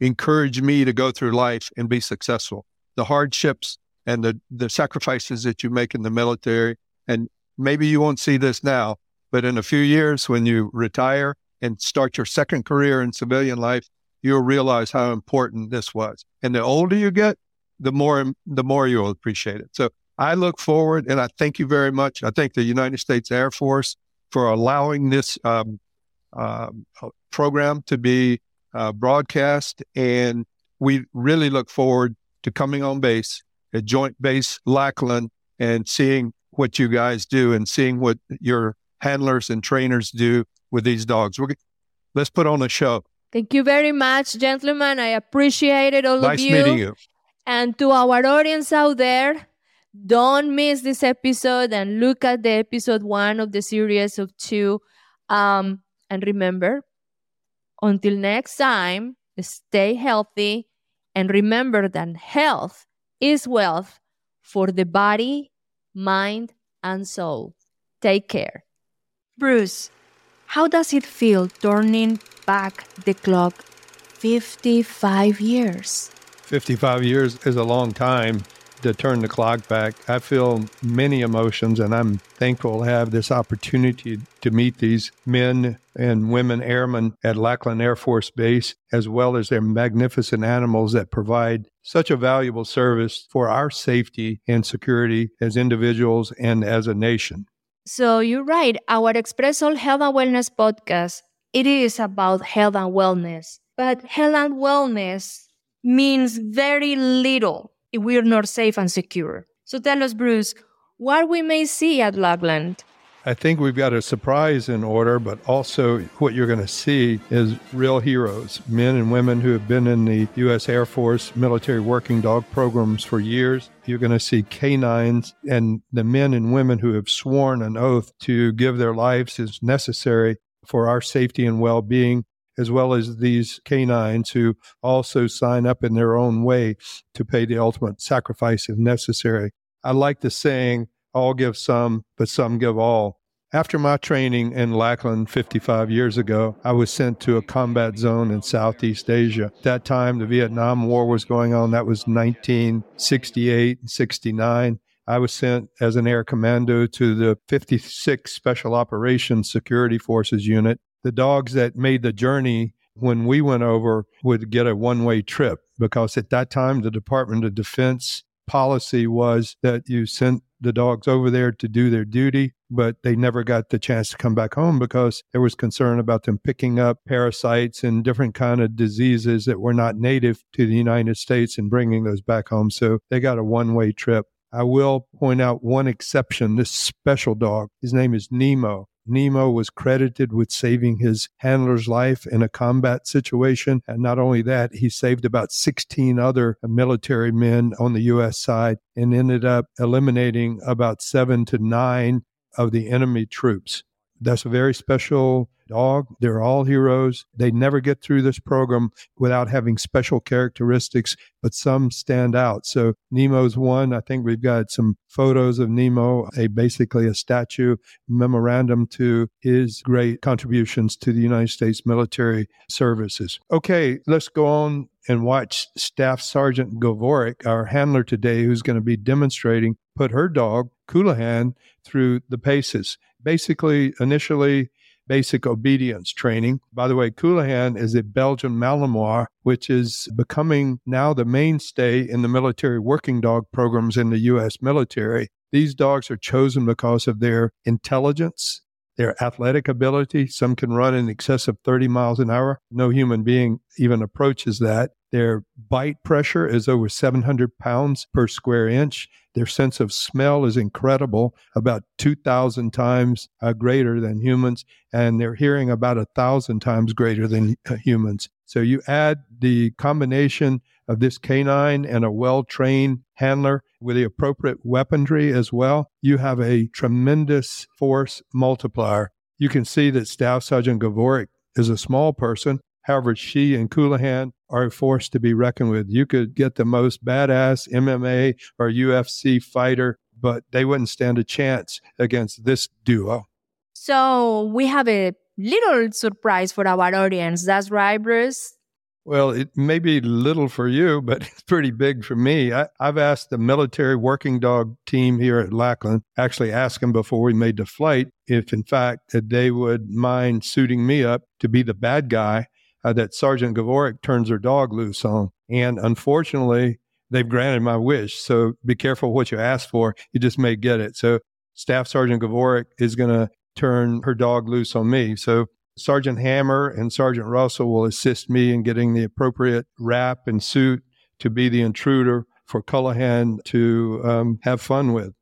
encouraged me to go through life and be successful. The hardships and the, the sacrifices that you make in the military. And maybe you won't see this now, but in a few years, when you retire and start your second career in civilian life, you'll realize how important this was. And the older you get, the more the more you'll appreciate it. So I look forward, and I thank you very much. I thank the United States Air Force for allowing this um, uh, program to be uh, broadcast, and we really look forward to coming on base at Joint Base Lackland and seeing what you guys do and seeing what your handlers and trainers do with these dogs. We're, let's put on a show. Thank you very much, gentlemen. I appreciate it, all nice of you. Nice meeting you. And to our audience out there, don't miss this episode and look at the episode one of the series of two. Um, and remember, until next time, stay healthy and remember that health is wealth for the body, mind, and soul. Take care. Bruce, how does it feel turning back the clock 55 years? 55 years is a long time to turn the clock back. I feel many emotions, and I'm thankful to have this opportunity to meet these men and women airmen at Lackland Air Force Base, as well as their magnificent animals that provide such a valuable service for our safety and security as individuals and as a nation. So you're right. Our Expressoul Health and Wellness podcast, it is about health and wellness. But health and wellness means very little if we're not safe and secure. So tell us, Bruce, what we may see at Lackland. I think we've got a surprise in order, but also what you're going to see is real heroes, men and women who have been in the U.S. Air Force military working dog programs for years. You're going to see canines and the men and women who have sworn an oath to give their lives as necessary for our safety and well being as well as these canines who also sign up in their own way to pay the ultimate sacrifice if necessary. I like the saying, all give some, but some give all. After my training in Lackland 55 years ago, I was sent to a combat zone in Southeast Asia. At that time, the Vietnam War was going on. That was 1968 and 69. I was sent as an air commando to the 56 Special Operations Security Forces Unit the dogs that made the journey when we went over would get a one way trip because at that time the Department of Defense policy was that you sent the dogs over there to do their duty, but they never got the chance to come back home because there was concern about them picking up parasites and different kind of diseases that were not native to the United States and bringing those back home. So they got a one-way trip. I will point out one exception, this special dog. His name is Nemo. Nemo was credited with saving his handler's life in a combat situation. And not only that, he saved about 16 other military men on the U.S. side and ended up eliminating about seven to nine of the enemy troops. That's a very special dog. They're all heroes. They never get through this program without having special characteristics, but some stand out. So Nemo's one. I think we've got some photos of Nemo, a basically a statue memorandum to his great contributions to the United States military services. Okay, let's go on and watch Staff Sergeant Govoric, our handler today, who's going to be demonstrating, put her dog, Colohan, through the paces. Basically, initially, basic obedience training. By the way, Colohan is a Belgian Malinois, which is becoming now the mainstay in the military working dog programs in the U.S. military. These dogs are chosen because of their intelligence, their athletic ability. Some can run in excess of 30 miles an hour. No human being even approaches that. Their bite pressure is over 700 pounds per square inch. Their sense of smell is incredible, about 2,000 times uh, greater than humans, and their hearing about a thousand times greater than uh, humans. So you add the combination of this canine and a well trained handler with the appropriate weaponry as well, you have a tremendous force multiplier. You can see that Staff Sergeant Gavorik is a small person. However, she and Colohan are a force to be reckoned with. You could get the most badass MMA or UFC fighter, but they wouldn't stand a chance against this duo. So we have a little surprise for our audience. That's right, Bruce? Well, it may be little for you, but it's pretty big for me. I, have asked the military working dog team here at Lackland, actually asked them before we made the flight, if in fact they would mind suiting me up to be the bad guy uh, that Sergeant Gavorik turns her dog loose on. And unfortunately, they've granted my wish. So be careful what you ask for. You just may get it. So Staff Sergeant Gavorik is going to turn her dog loose on me. So Sergeant Hammer and Sergeant Russel will assist me in getting the appropriate wrap and suit to be the intruder for Colohan to um, have fun with.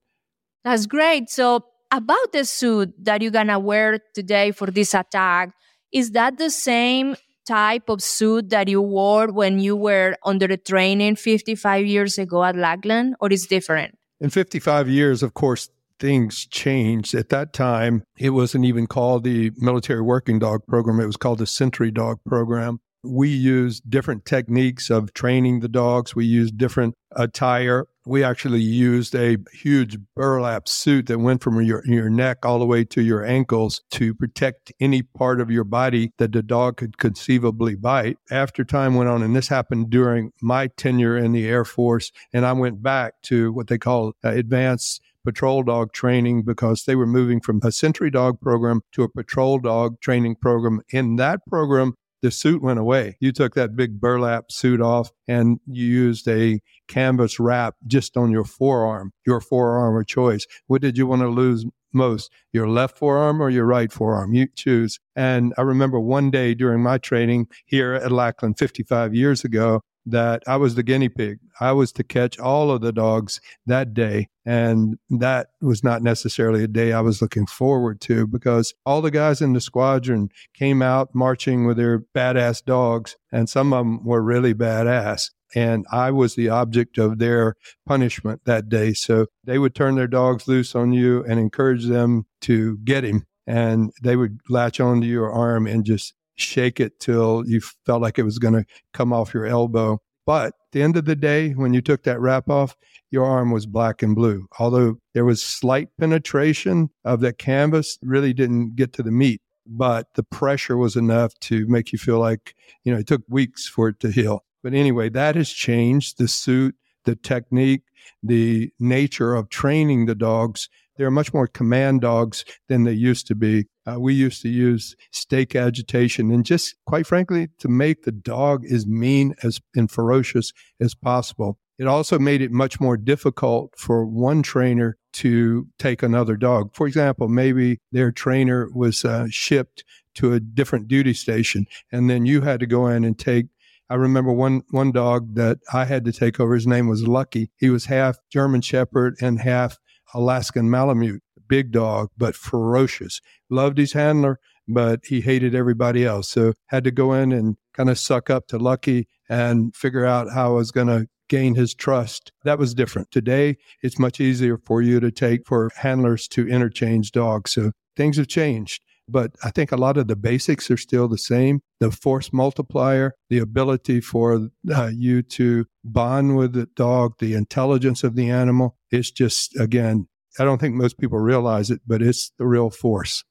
That's great. So, about the suit that you're going to wear today for this attack, is that the same type of suit that you wore when you were under the training 55 years ago at Lackland, or is different? In 55 years, of course, things changed. At that time, it wasn't even called the Military Working Dog Program, it was called the Sentry Dog Program. We used different techniques of training the dogs. We used different attire. We actually used a huge burlap suit that went from your, your neck all the way to your ankles to protect any part of your body that the dog could conceivably bite. After time went on, and this happened during my tenure in the Air Force, and I went back to what they call uh, advanced patrol dog training because they were moving from a sentry dog program to a patrol dog training program. In that program, the suit went away. You took that big burlap suit off and you used a canvas wrap just on your forearm, your forearm of choice. What did you want to lose most, your left forearm or your right forearm? You choose. And I remember one day during my training here at Lackland 55 years ago, that I was the guinea pig. I was to catch all of the dogs that day. And that was not necessarily a day I was looking forward to because all the guys in the squadron came out marching with their badass dogs, and some of them were really badass. And I was the object of their punishment that day. So they would turn their dogs loose on you and encourage them to get him. And they would latch onto your arm and just shake it till you felt like it was going to come off your elbow. But at the end of the day, when you took that wrap off, your arm was black and blue. Although there was slight penetration of that canvas, really didn't get to the meat. But the pressure was enough to make you feel like, you know, it took weeks for it to heal. But anyway, that has changed the suit, the technique, the nature of training the dogs they're much more command dogs than they used to be. Uh, we used to use stake agitation and just, quite frankly, to make the dog as mean as and ferocious as possible. It also made it much more difficult for one trainer to take another dog. For example, maybe their trainer was uh, shipped to a different duty station, and then you had to go in and take. I remember one one dog that I had to take over. His name was Lucky. He was half German Shepherd and half Alaskan Malamute. Big dog, but ferocious. Loved his handler, but he hated everybody else. So had to go in and kind of suck up to Lucky and figure out how I was going to gain his trust. That was different. Today, it's much easier for you to take for handlers to interchange dogs. So things have changed. But I think a lot of the basics are still the same. The force multiplier, the ability for uh, you to bond with the dog, the intelligence of the animal. It's just, again, I don't think most people realize it, but it's the real force.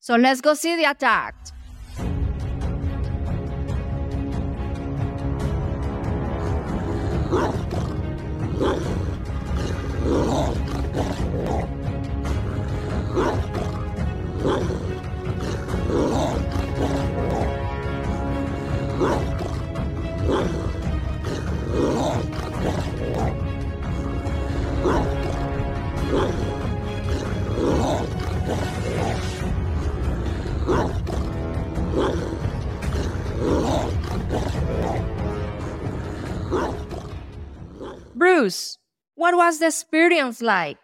So let's go see the attack. Bruce, what was the experience like?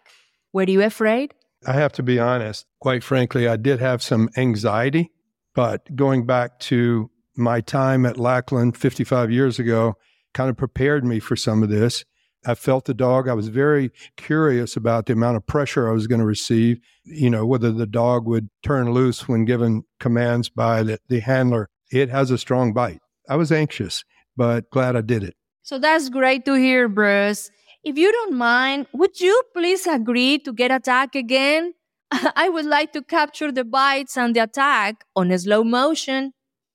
Were you afraid? I have to be honest. Quite frankly, I did have some anxiety, but going back to my time at Lackland 55 years ago kind of prepared me for some of this. I felt the dog. I was very curious about the amount of pressure I was going to receive, you know, whether the dog would turn loose when given commands by the, the handler. It has a strong bite. I was anxious, but glad I did it. So that's great to hear, Bruce. If you don't mind, would you please agree to get attacked again? I would like to capture the bites and the attack on a slow motion.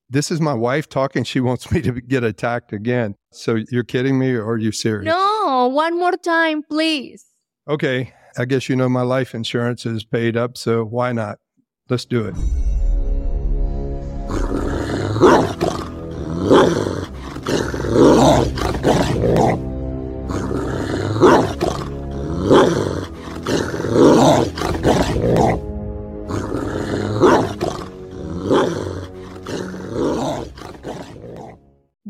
This is my wife talking. She wants me to get attacked again. So you're kidding me or are you serious? No, one more time, please. Okay. I guess you know my life insurance is paid up, so why not? Let's do it.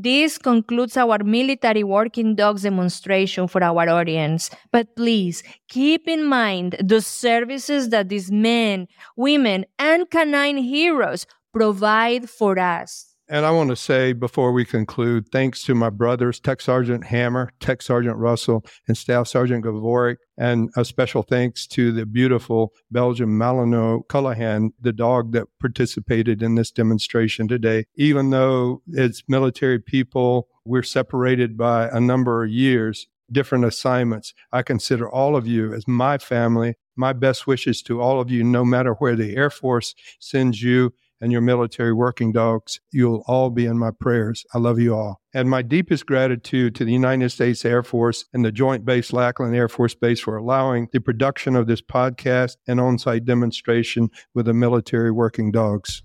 This concludes our military working dogs demonstration for our audience. But please keep in mind the services that these men, women, and canine heroes provide for us. And I want to say before we conclude, thanks to my brothers, Tech Sergeant Hammer, Tech Sergeant Russel, and Staff Sergeant Gavoric, and a special thanks to the beautiful Belgian Malinois Cullihan, the dog that participated in this demonstration today. Even though it's military people, we're separated by a number of years, different assignments. I consider all of you as my family. My best wishes to all of you, no matter where the Air Force sends you and your military working dogs. You'll all be in my prayers. I love you all. And my deepest gratitude to the United States Air Force and the Joint Base Lackland Air Force Base for allowing the production of this podcast and on site demonstration with the military working dogs.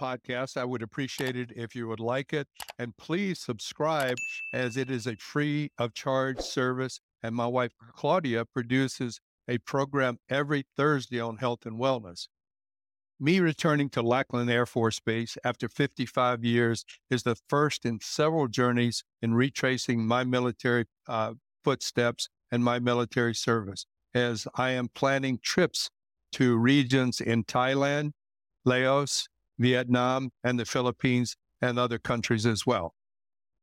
Podcast, I would appreciate it if you would like it. And please subscribe as it is a free of charge service. And my wife, Claudia, produces a program every Thursday on health and wellness. Me returning to Lackland Air Force Base after 55 years is the first in several journeys in retracing my military uh, footsteps and my military service, as I am planning trips to regions in Thailand, Laos, Vietnam, and the Philippines, and other countries as well.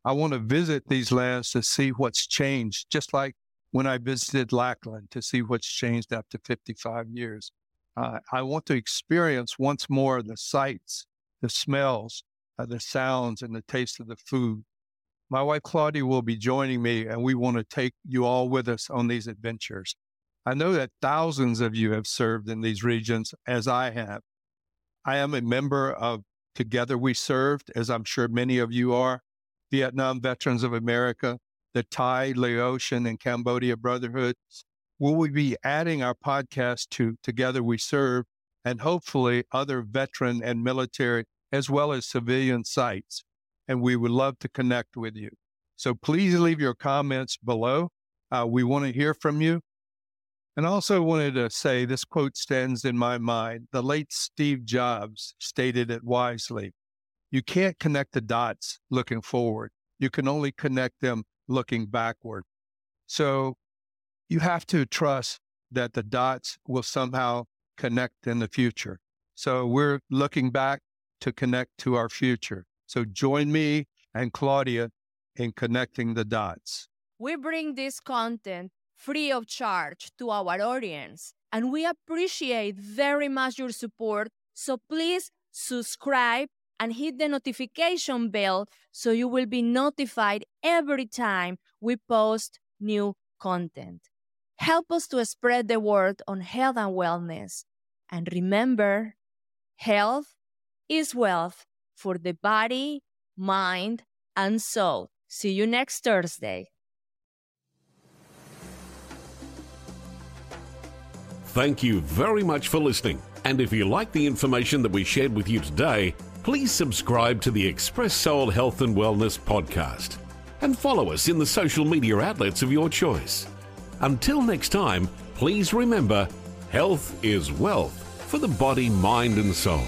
I want to visit these lands to see what's changed, just like when I visited Lackland to see what's changed after 55 years. Uh, I want to experience once more the sights, the smells, uh, the sounds, and the taste of the food. My wife Claudia will be joining me, and we want to take you all with us on these adventures. I know that thousands of you have served in these regions as I have. I am a member of Together We Served, as I'm sure many of you are, Vietnam Veterans of America, the Thai, Laotian, and Cambodia Brotherhoods. Will we be adding our podcast to Together We Serve and hopefully other veteran and military as well as civilian sites? And we would love to connect with you. So please leave your comments below. Uh, we want to hear from you. And I also wanted to say this quote stands in my mind. The late Steve Jobs stated it wisely. You can't connect the dots looking forward. You can only connect them looking backward. So you have to trust that the dots will somehow connect in the future. So we're looking back to connect to our future. So join me and Claudia in connecting the dots. We bring this content free of charge to our audience, and we appreciate very much your support. So please subscribe and hit the notification bell so you will be notified every time we post new content. Help us to spread the word on health and wellness. And remember, health is wealth for the body, mind, and soul. See you next Thursday. Thank you very much for listening. And if you like the information that we shared with you today, please subscribe to the Expressoul Health and Wellness podcast and follow us in the social media outlets of your choice. Until next time, please remember health is wealth for the body, mind, and soul.